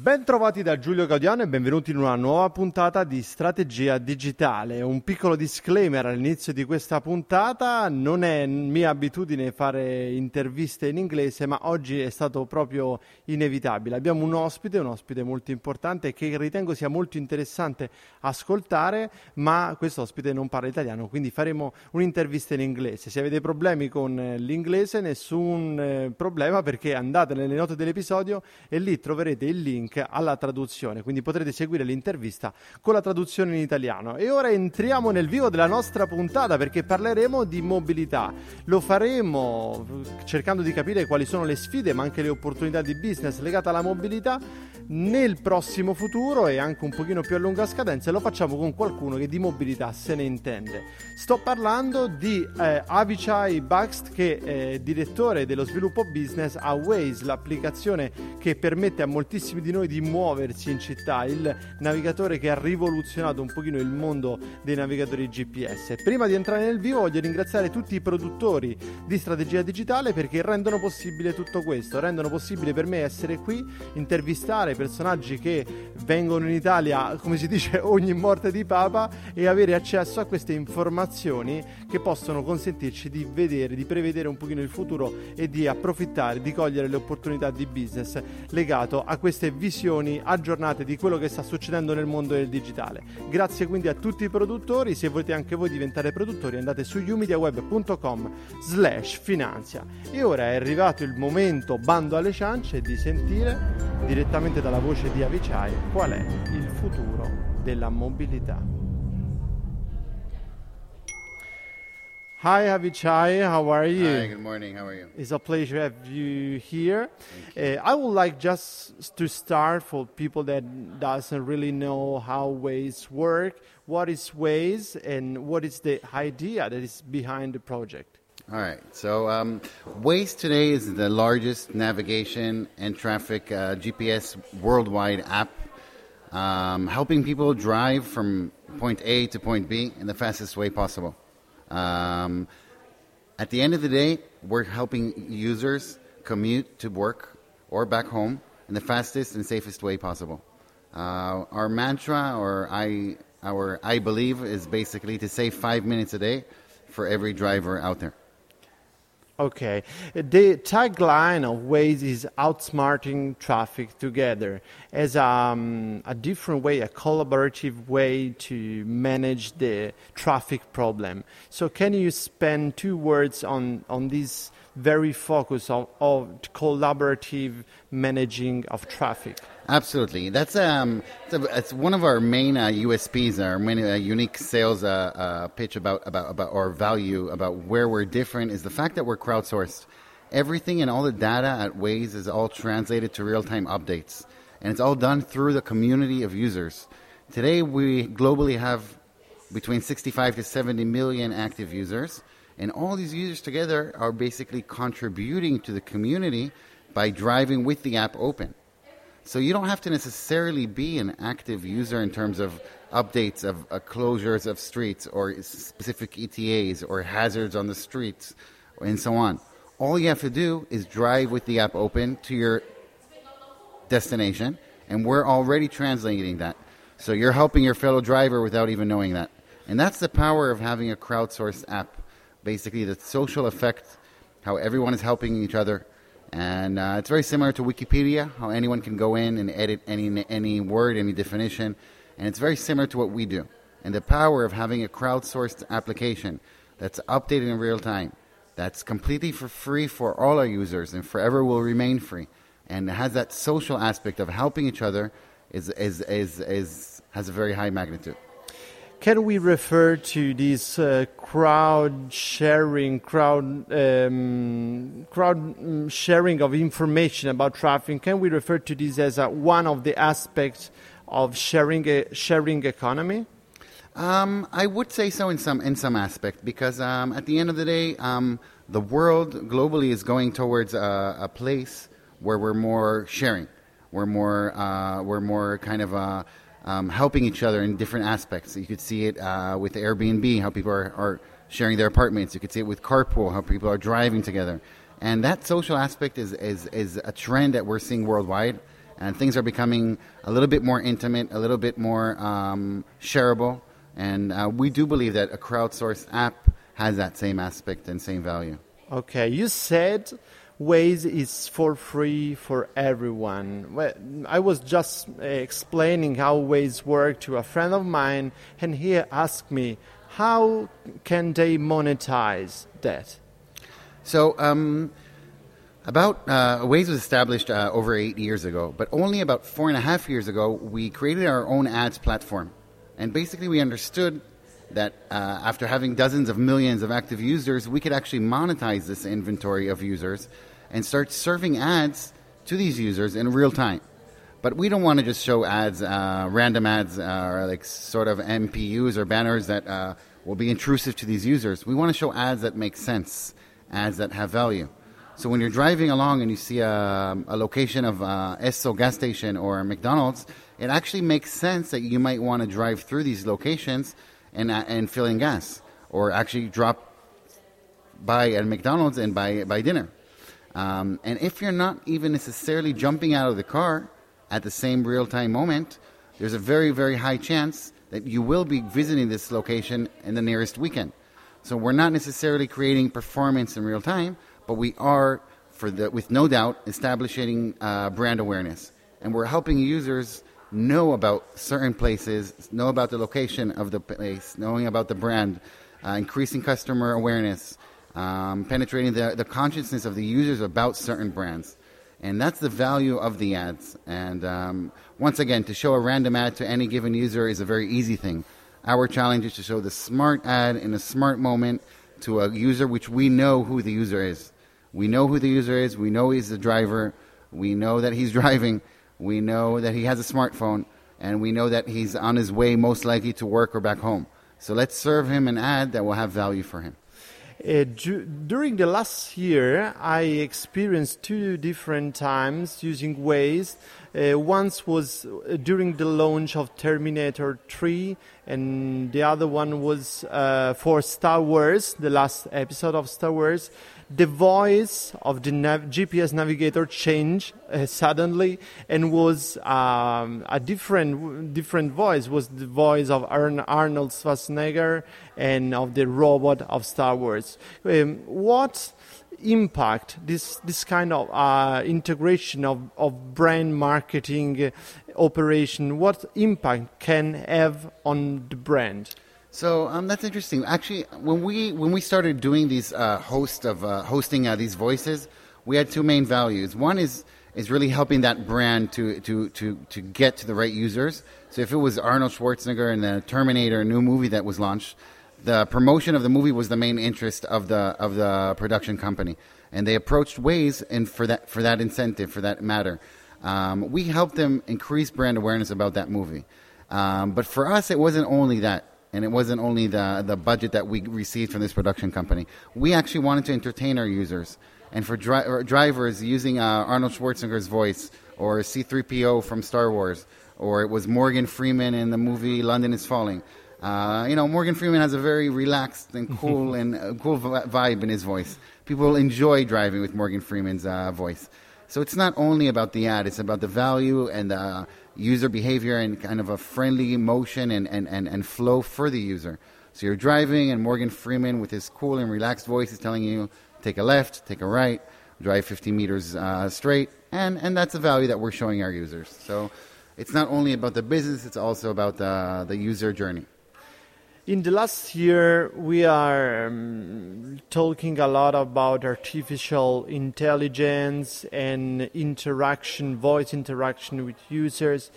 Ben trovati da Giulio Gaudiano e benvenuti in una nuova puntata di Strategia Digitale. Un piccolo disclaimer all'inizio di questa puntata, non è mia abitudine fare interviste in inglese, ma oggi è stato proprio inevitabile. Abbiamo un ospite, un ospite molto importante che ritengo sia molto interessante ascoltare, ma questo ospite non parla italiano, quindi faremo un'intervista in inglese. Se avete problemi con l'inglese, nessun eh, problema perché andate nelle note dell'episodio e lì troverete il link alla traduzione, quindi potrete seguire l'intervista con la traduzione in italiano. E ora entriamo nel vivo della nostra puntata perché parleremo di mobilità. Lo faremo cercando di capire quali sono le sfide, ma anche le opportunità di business legate alla mobilità nel prossimo futuro e anche un pochino più a lunga scadenza e lo facciamo con qualcuno che di mobilità se ne intende. Sto parlando di eh, Avichai Baxt che è direttore dello sviluppo business a Waze, l'applicazione che permette a moltissimi di noi di muoversi in città, il navigatore che ha rivoluzionato un pochino il mondo dei navigatori GPS. Prima di entrare nel vivo voglio ringraziare tutti i produttori di strategia digitale perché rendono possibile tutto questo, rendono possibile per me essere qui, intervistare personaggi che vengono in Italia, come si dice, ogni morte di papa e avere accesso a queste informazioni che possono consentirci di vedere, di prevedere un pochino il futuro e di approfittare, di cogliere le opportunità di business legato a queste visioni aggiornate di quello che sta succedendo nel mondo del digitale. Grazie quindi a tutti i produttori, se volete anche voi diventare produttori andate su umediaweb.com slash finanzia. E ora è arrivato il momento, bando alle ciance, di sentire direttamente dalla voce di Avicai qual è il futuro della mobilità. Hi Avichai, how are you? Hi, good morning. How are you? It's a pleasure to have you here. Uh, I would like just to start for people that doesn't really know how Waze work. What is Waze and what is the idea that is behind the project? All right. So, um, Waze today is the largest navigation and traffic uh, GPS worldwide app, um, helping people drive from point A to point B in the fastest way possible. Um, at the end of the day, we're helping users commute to work or back home in the fastest and safest way possible. Uh, our mantra, or I, our I believe, is basically to save five minutes a day for every driver out there. Okay. The tagline of Waze is outsmarting traffic together as um, a different way, a collaborative way to manage the traffic problem. So, can you spend two words on, on this very focus of, of collaborative managing of traffic? Absolutely, that's um, it's one of our main uh, USPs, our main uh, unique sales uh, uh, pitch about about about our value, about where we're different, is the fact that we're crowdsourced. Everything and all the data at Waze is all translated to real time updates, and it's all done through the community of users. Today, we globally have between 65 to 70 million active users, and all these users together are basically contributing to the community by driving with the app open. So you don't have to necessarily be an active user in terms of updates of uh, closures of streets or specific ETAs or hazards on the streets and so on. All you have to do is drive with the app open to your destination, and we're already translating that. So you're helping your fellow driver without even knowing that. And that's the power of having a crowdsourced app. Basically, the social effect, how everyone is helping each other. And uh, it's very similar to Wikipedia, how anyone can go in and edit any, any word, any definition. And it's very similar to what we do. And the power of having a crowdsourced application that's updated in real time, that's completely for free for all our users and forever will remain free, and has that social aspect of helping each other, is, is, is, is, has a very high magnitude. Can we refer to this uh, crowd sharing, crowd um, crowd mm, sharing of information about traffic? Can we refer to this as a, one of the aspects of sharing a sharing economy? Um, I would say so in some in some aspect because um, at the end of the day, um, the world globally is going towards a, a, place where we're more sharing, we're more uh, we're more kind of um, helping each other in different aspects. You could see it uh, with Airbnb, how people are, are sharing their apartments. You could see it with carpool, how people are driving together. And that social aspect is, is, is a trend that we're seeing worldwide. And things are becoming a little bit more intimate, a little bit more um, shareable. And uh, we do believe that a crowdsourced app has that same aspect and same value. Okay, you said Waze is for free for everyone. I was just uh, explaining how Waze work to a friend of mine, and he asked me, how can they monetize that? So, um, about uh, Waze was established uh, over eight years ago, but only about four and a half years ago, we created our own ads platform. And basically, we understood that uh, after having dozens of millions of active users, we could actually monetize this inventory of users and start serving ads to these users in real time. But we don't want to just show ads, uh, random ads, uh, or like sort of MPUs or banners that uh, will be intrusive to these users. We want to show ads that make sense, ads that have value. So when you're driving along and you see a, a location of uh, Esso gas station or McDonald's, it actually makes sense that you might want to drive through these locations and, uh, and fill in gas, or actually drop by at McDonald's and buy, buy dinner. Um, and if you're not even necessarily jumping out of the car at the same real time moment, there's a very, very high chance that you will be visiting this location in the nearest weekend. So we're not necessarily creating performance in real time, but we are, for the, with no doubt, establishing uh, brand awareness. And we're helping users know about certain places, know about the location of the place, knowing about the brand, uh, increasing customer awareness, um, penetrating the, the consciousness of the users about certain brands. And that's the value of the ads. And um, once again, to show a random ad to any given user is a very easy thing. Our challenge is to show the smart ad in a smart moment to a user which we know who the user is. We know who the user is. We know he's the driver. We know that he's driving. We know that he has a smartphone. And we know that he's on his way most likely to work or back home. So let's serve him an ad that will have value for him. Uh, du- during the last year, I experienced two different times using Waze. Uh, once was uh, during the launch of Terminator 3, and the other one was uh, for Star Wars, the last episode of Star Wars the voice of the nav- GPS navigator changed uh, suddenly and was um, a different different voice was the voice of Arnold Schwarzenegger and of the robot of Star Wars. Um, what impact this this kind of uh, integration of, of brand marketing operation what impact can have on the brand so um, that's interesting. Actually, when we when we started doing these uh, host of uh, hosting uh, these voices, we had two main values. One is is really helping that brand to to to to get to the right users. So if it was Arnold Schwarzenegger and the Terminator new movie that was launched, the promotion of the movie was the main interest of the of the production company, and they approached Waze and for that for that incentive for that matter, um, we helped them increase brand awareness about that movie. Um, but for us, it wasn't only that. And it wasn't only the, the budget that we received from this production company. We actually wanted to entertain our users. And for dri- drivers, using uh, Arnold Schwarzenegger's voice or C3PO from Star Wars, or it was Morgan Freeman in the movie London is Falling. Uh, you know, Morgan Freeman has a very relaxed and cool and uh, cool vi- vibe in his voice. People enjoy driving with Morgan Freeman's uh, voice. So it's not only about the ad; it's about the value and the user behavior and kind of a friendly motion and, and, and, and flow for the user. So you're driving, and Morgan Freeman, with his cool and relaxed voice, is telling you take a left, take a right, drive 50 meters uh, straight, and, and that's the value that we're showing our users. So it's not only about the business; it's also about the, the user journey. In the last year, we are um, talking a lot about artificial intelligence and interaction, voice interaction with users.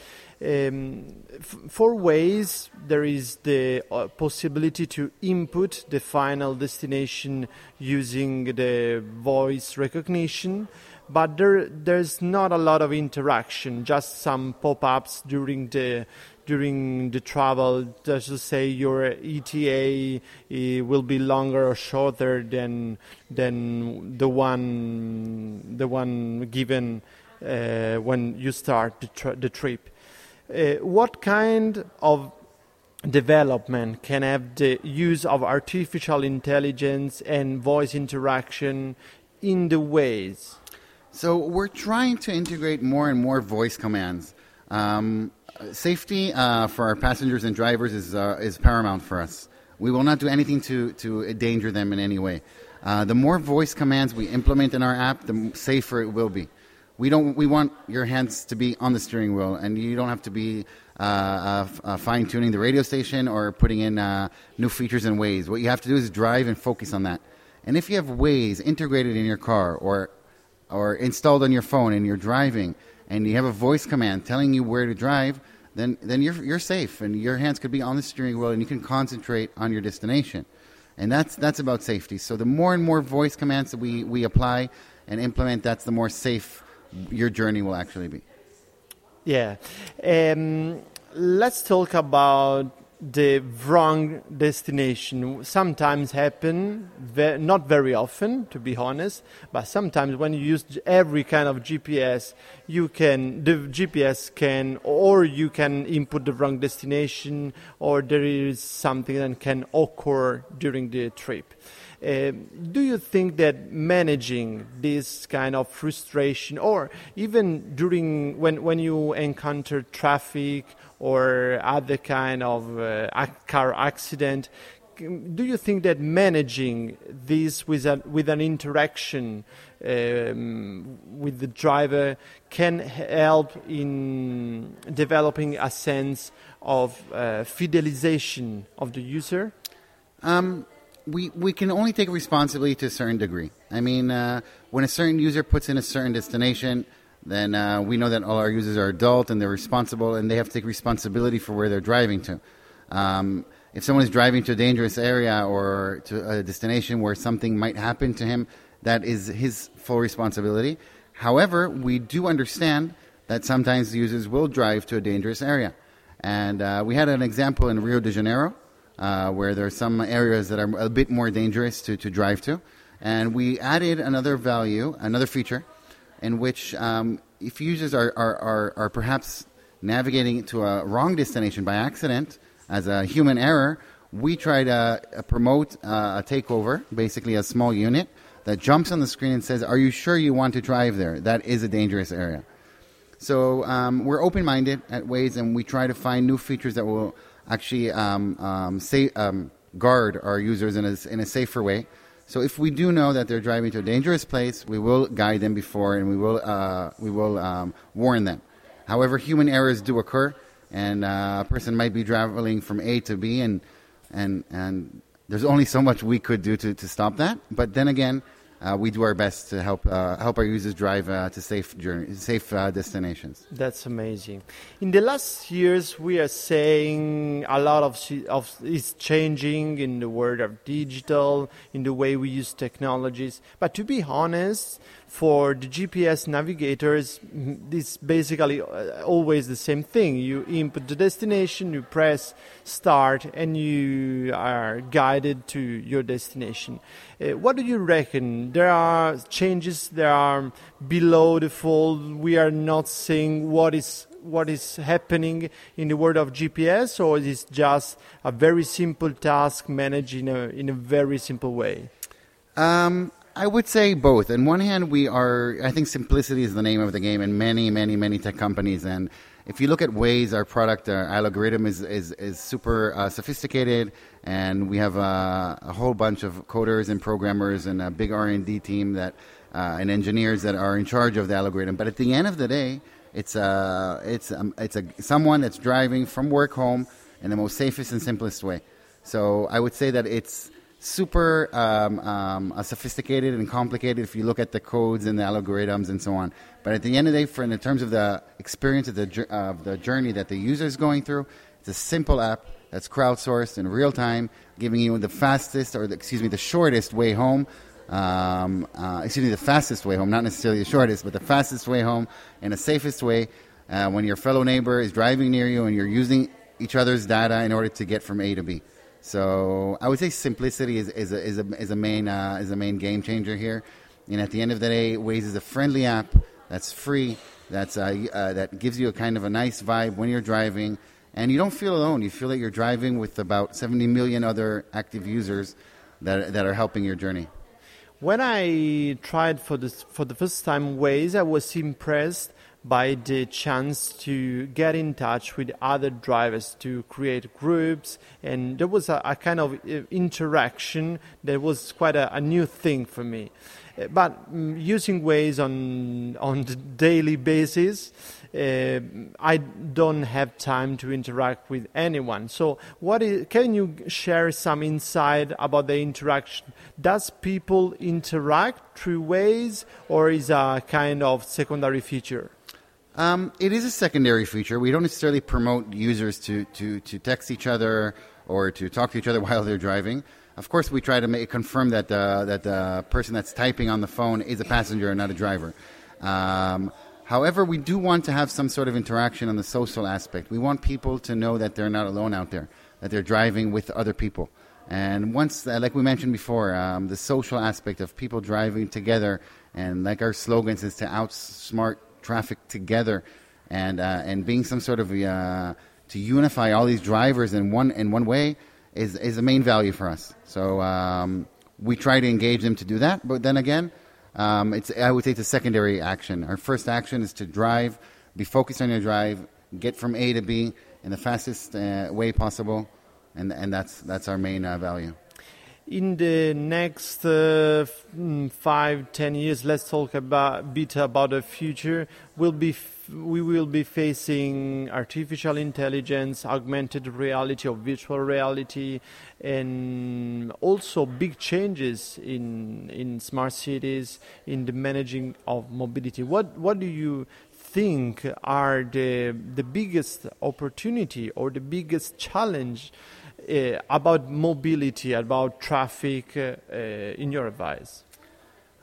Um, for Waze, there is the uh, possibility to input the final destination using the voice recognition, but there, there's not a lot of interaction, just some pop ups during the during the travel just to say your ETA uh, will be longer or shorter than than the one the one given uh, when you start the, the trip. Uh, what kind of development can have the use of artificial intelligence and voice interaction in the Waze? So we're trying to integrate more and more voice commands. Um, safety uh, for our passengers and drivers is, uh, is paramount for us. We will not do anything to, to endanger them in any way. Uh, the more voice commands we implement in our app, the safer it will be. We don't. We want your hands to be on the steering wheel, and you don't have to be uh, uh, uh, fine tuning the radio station or putting in new features and Waze. What you have to do is drive and focus on that. And if you have Waze integrated in your car or or installed on your phone and you're driving, and you have a voice command telling you where to drive, then then you're you're safe, and your hands could be on the steering wheel, and you can concentrate on your destination. And that's that's about safety. So the more and more voice commands that we, we apply and implement, that's the more safe your journey will actually be. Yeah. Um, let's talk about the wrong destination. Sometimes happen, ve- not very often, to be honest, but sometimes when you use every kind of GPS, you can the GPS can, or you can input the wrong destination, or there is something that can occur during the trip. Uh, do you think that managing this kind of frustration, or even during when when you encounter traffic or other kind of uh, car accident, do you think that managing this with a, with an interaction um, with the driver can help in developing a sense of uh, fidelization of the user? Um, we we can only take responsibility to a certain degree. I mean, uh, when a certain user puts in a certain destination, then uh, we know that all our users are adult and they're responsible and they have to take responsibility for where they're driving to. Um, if someone is driving to a dangerous area or to a destination where something might happen to him, that is his full responsibility. However, we do understand that sometimes users will drive to a dangerous area. And uh, we had an example in Rio de Janeiro uh, where there are some areas that are a bit more dangerous to, to drive to. And we added another value, another feature, in which um, if users are, are, are, are perhaps navigating to a wrong destination by accident as a human error, we try to uh, promote uh, a takeover, basically a small unit that jumps on the screen and says, Are you sure you want to drive there? That is a dangerous area. So um, we're open minded at Waze and we try to find new features that will actually um, um, say, um, guard our users in a, in a safer way. So if we do know that they're driving to a dangerous place, we will guide them before and we will, uh, we will um, warn them. However, human errors do occur, and uh, a person might be traveling from A to B, and, and, and there's only so much we could do to, to stop that. But then again, uh, we do our best to help uh, help our users drive uh, to safe journey, safe uh, destinations. That's amazing. In the last years, we are saying a lot of of is changing in the world of digital, in the way we use technologies. But to be honest, for the GPS navigators, mm, it's basically uh, always the same thing. You input the destination, you press start, and you are guided to your destination. Uh, what do you reckon? There are changes. There are below the fold. We are not seeing what is what is happening in the world of GPS, or is it just a very simple task managed in a in a very simple way? Um, I would say both. On one hand, we are, I think simplicity is the name of the game in many, many, many tech companies. And if you look at Waze, our product, our algorithm is, is, is super uh, sophisticated. And we have uh, a whole bunch of coders and programmers and a big R&D team that, uh, and engineers that are in charge of the algorithm. But at the end of the day, it's, a, it's, a, it's a, someone that's driving from work home in the most safest and simplest way. So I would say that it's super um, um, uh, sophisticated and complicated if you look at the codes and the algorithms and so on. But at the end of the day, for in terms of the experience of the, of the journey that the user is going through, it's a simple app that's crowdsourced in real time, giving you the fastest or the, excuse me, the shortest way home. Um, uh, excuse me, the fastest way home, not necessarily the shortest, but the fastest way home and the safest way uh, when your fellow neighbor is driving near you and you're using each other's data in order to get from A to B. So I would say simplicity is, is, a, is, a, is, a main, uh, is a main game changer here. And at the end of the day, Waze is a friendly app that's free, that's, uh, uh, that gives you a kind of a nice vibe when you're driving. And you don't feel alone. You feel that you're driving with about 70 million other active users that, that are helping your journey. When I tried for, this, for the first time Waze, I was impressed by the chance to get in touch with other drivers to create groups and there was a, a kind of uh, interaction that was quite a, a new thing for me uh, but um, using Waze on on the daily basis uh, I don't have time to interact with anyone. So, what is, can you share some insight about the interaction? Does people interact through Waze, or is a kind of secondary feature? Um, it is a secondary feature. We don't necessarily promote users to, to, to text each other or to talk to each other while they're driving. Of course, we try to make, confirm that that the person that's typing on the phone is a passenger and not a driver. Um, however, we do want to have some sort of interaction on the social aspect. We want people to know that they're not alone out there, that they're driving with other people. And once, uh, like we mentioned before, um, the social aspect of people driving together, and like our slogan is to outsmart traffic together and uh, and being some sort of uh, to unify all these drivers in one in one way is is the main value for us. So um, we try to engage them to do that, but then again, um, it's I would say it's a secondary action. Our first action is to drive, be focused on your drive, get from A to B in the fastest uh, way possible, and and that's that's our main uh, value in the next uh, mm, five, ten years, let's talk a bit about the future. We'll be we will be facing artificial intelligence, augmented reality or virtual reality, and also big changes in in smart cities, in the managing of mobility. What what do you think are the the biggest opportunity or the biggest challenge? Uh, about mobility, about traffic, uh, uh, in your advice?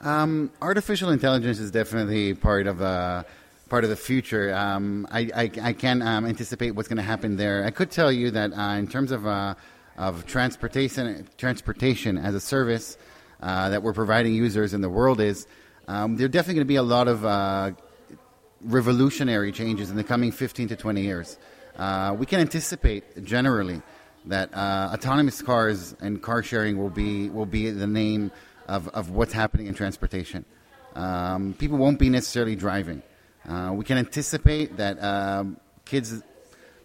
Um, artificial intelligence is definitely part of uh, part of the future. Um, I, I, I can't um, anticipate what's going to happen there. I could tell you that uh, in terms of uh, of transportation transportation as a service that we're providing users in the world is um, there are definitely going to be a lot of revolutionary changes in the coming 15 to 20 years. We can anticipate generally that uh, autonomous cars and car sharing will be will be the name of, of what's happening in transportation. Um, people won't be necessarily driving. Uh, we can anticipate that um, kids,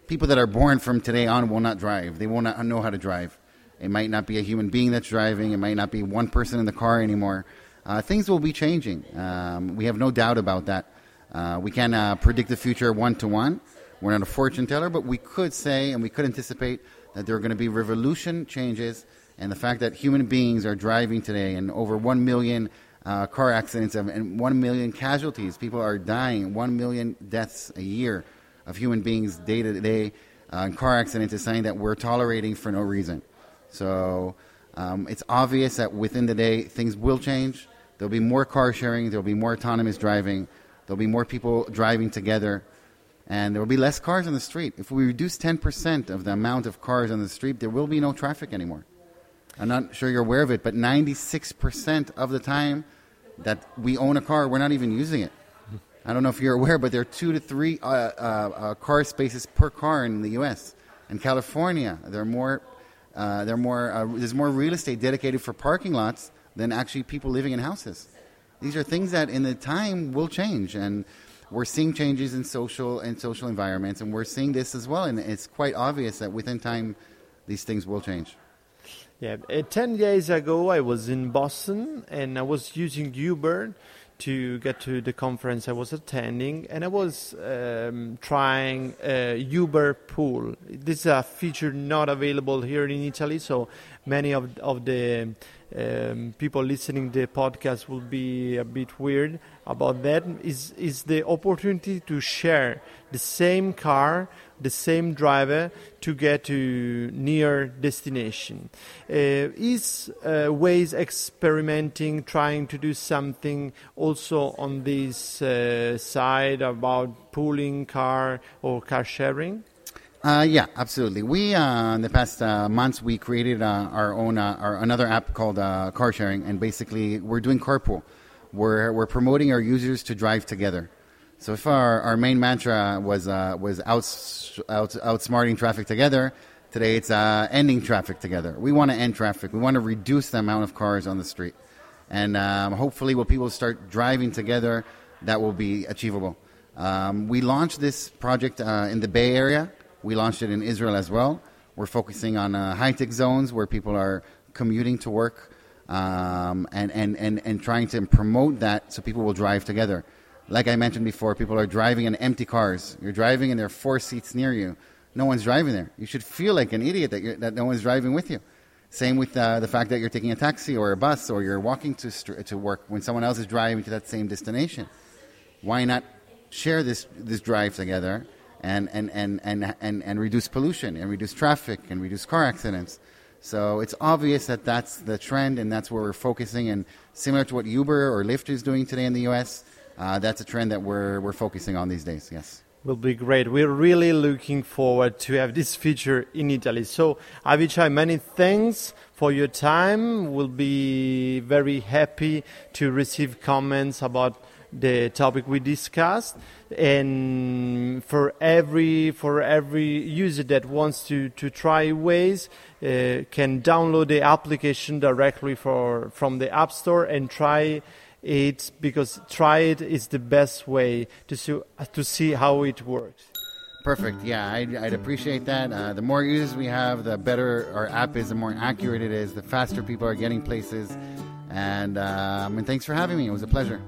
people that are born from today on, will not drive. They will not know how to drive. It might not be a human being that's driving. It might not be one person in the car anymore. Uh, things will be changing. Um, we have no doubt about that. Uh, we can uh, predict the future one to one. We're not a fortune teller, but we could say and we could anticipate that there are going to be revolution changes, and the fact that human beings are driving today, and over one million uh, car accidents and one million casualties, people are dying, one million deaths a year of human beings day to day uh, in car accidents is something that we're tolerating for no reason. So um, it's obvious that within the day things will change. There'll be more car sharing. There'll be more autonomous driving. There'll be more people driving together. And there will be less cars on the street. If we reduce 10% of the amount of cars on the street, there will be no traffic anymore. I'm not sure you're aware of it, but 96% of the time that we own a car, we're not even using it. I don't know if you're aware, but there are two to three uh, uh, uh, car spaces per car in the U.S. In California, there are more. Uh, there are more. Uh, there's more real estate dedicated for parking lots than actually people living in houses. These are things that, in the time, will change, and we're seeing changes in social and social environments, and we're seeing this as well. And it's quite obvious that within time, these things will change. Yeah, uh, 10 days ago I was in Boston and I was using Uber to get to the conference I was attending and I was um, trying uh, Uber Pool. This is a feature not available here in Italy, so many of, of the um, people listening the podcast will be a bit weird about that. Is is the opportunity to share the same car the same driver to get to near destination. Uh, is uh, Waze experimenting, trying to do something also on this uh, side about pooling car or car sharing? Uh, yeah, absolutely. We uh, in the past uh, months we created uh, our own uh, our, another app called uh, Car Sharing, and basically we're doing carpool. We're we're promoting our users to drive together. So far, our main mantra was was outs, out, outsmarting traffic together. Today, it's ending traffic together. We want to end traffic. We want to reduce the amount of cars on the street, and um, hopefully, when people start driving together, that will be achievable. Um, we launched this project in the Bay Area. We launched it in Israel as well. We're focusing on uh, high tech zones where people are commuting to work um, and, and, and, and trying to promote that so people will drive together like I mentioned before, people are driving in empty cars. You're driving and there are four seats near you. No one's driving there. You should feel like an idiot that, that no one's driving with you. Same with uh, the fact that you're taking a taxi or a bus or you're walking to, st- to work when someone else is driving to that same destination. Why not share this, this drive together and, and, and, and, and, and reduce pollution and reduce traffic and reduce car accidents? So it's obvious that that's the trend and that's where we're focusing. And similar to what Uber or Lyft is doing today in the US, uh, that's a trend that we're, we're focusing on these days, yes. Will be great. We're really looking forward to have this feature in Italy. So, Avichai, many thanks for your time. We'll be very happy to receive comments about the topic we discussed and for every for every user that wants to to try Waze uh, can download the application directly for from the app store and try it because try it is the best way to see, to see how it works. Perfect. Yeah, I'd, I'd appreciate that. Uh, the more users we have, the better our app is, the more accurate it is, the faster people are getting places. And, um, and thanks for having me. It was a pleasure.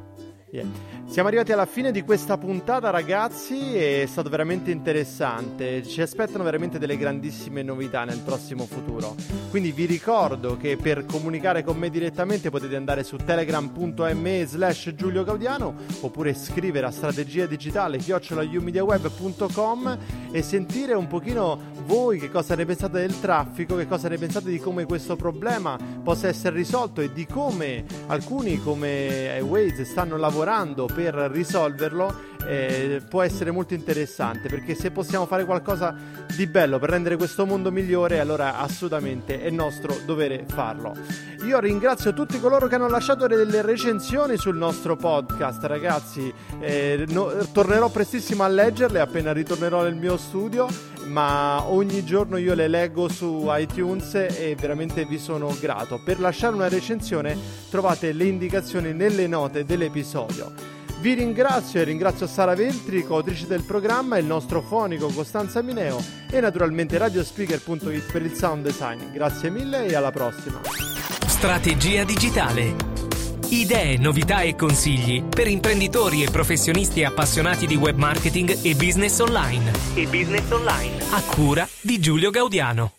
Yeah. Siamo arrivati alla fine di questa puntata, ragazzi. È stato veramente interessante. Ci aspettano veramente delle grandissime novità nel prossimo futuro. Quindi vi ricordo che per comunicare con me direttamente potete andare su telegram.me slash Giulio Gaudiano oppure scrivere a strategia digitale chiocciolaiumediaweb.com e sentire un pochino voi che cosa ne pensate del traffico, che cosa ne pensate di come questo problema possa essere risolto e di come alcuni come Waze stanno lavorando per risolverlo eh, può essere molto interessante perché se possiamo fare qualcosa di bello per rendere questo mondo migliore allora assolutamente è nostro dovere farlo. Io ringrazio tutti coloro che hanno lasciato delle recensioni sul nostro podcast ragazzi. Eh, no, tornerò prestissimo a leggerle appena ritornerò nel mio studio ma ogni giorno io le leggo su iTunes e veramente vi sono grato per lasciare una recensione trovate le indicazioni nelle note dell'episodio vi ringrazio e ringrazio Sara Veltri, coautrice del programma, il nostro fonico Costanza Mineo e naturalmente radiospeaker.it per il sound design. Grazie mille e alla prossima. Strategia digitale. Idee, novità e consigli per imprenditori e professionisti appassionati di web marketing e business online. E business online. A cura di Giulio Gaudiano.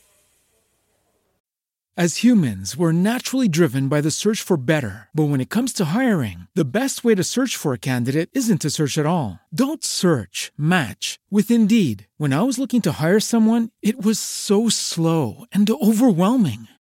As humans, we're naturally driven by the search for better. But when it comes to hiring, the best way to search for a candidate isn't to search at all. Don't search, match with Indeed. When I was looking to hire someone, it was so slow and overwhelming.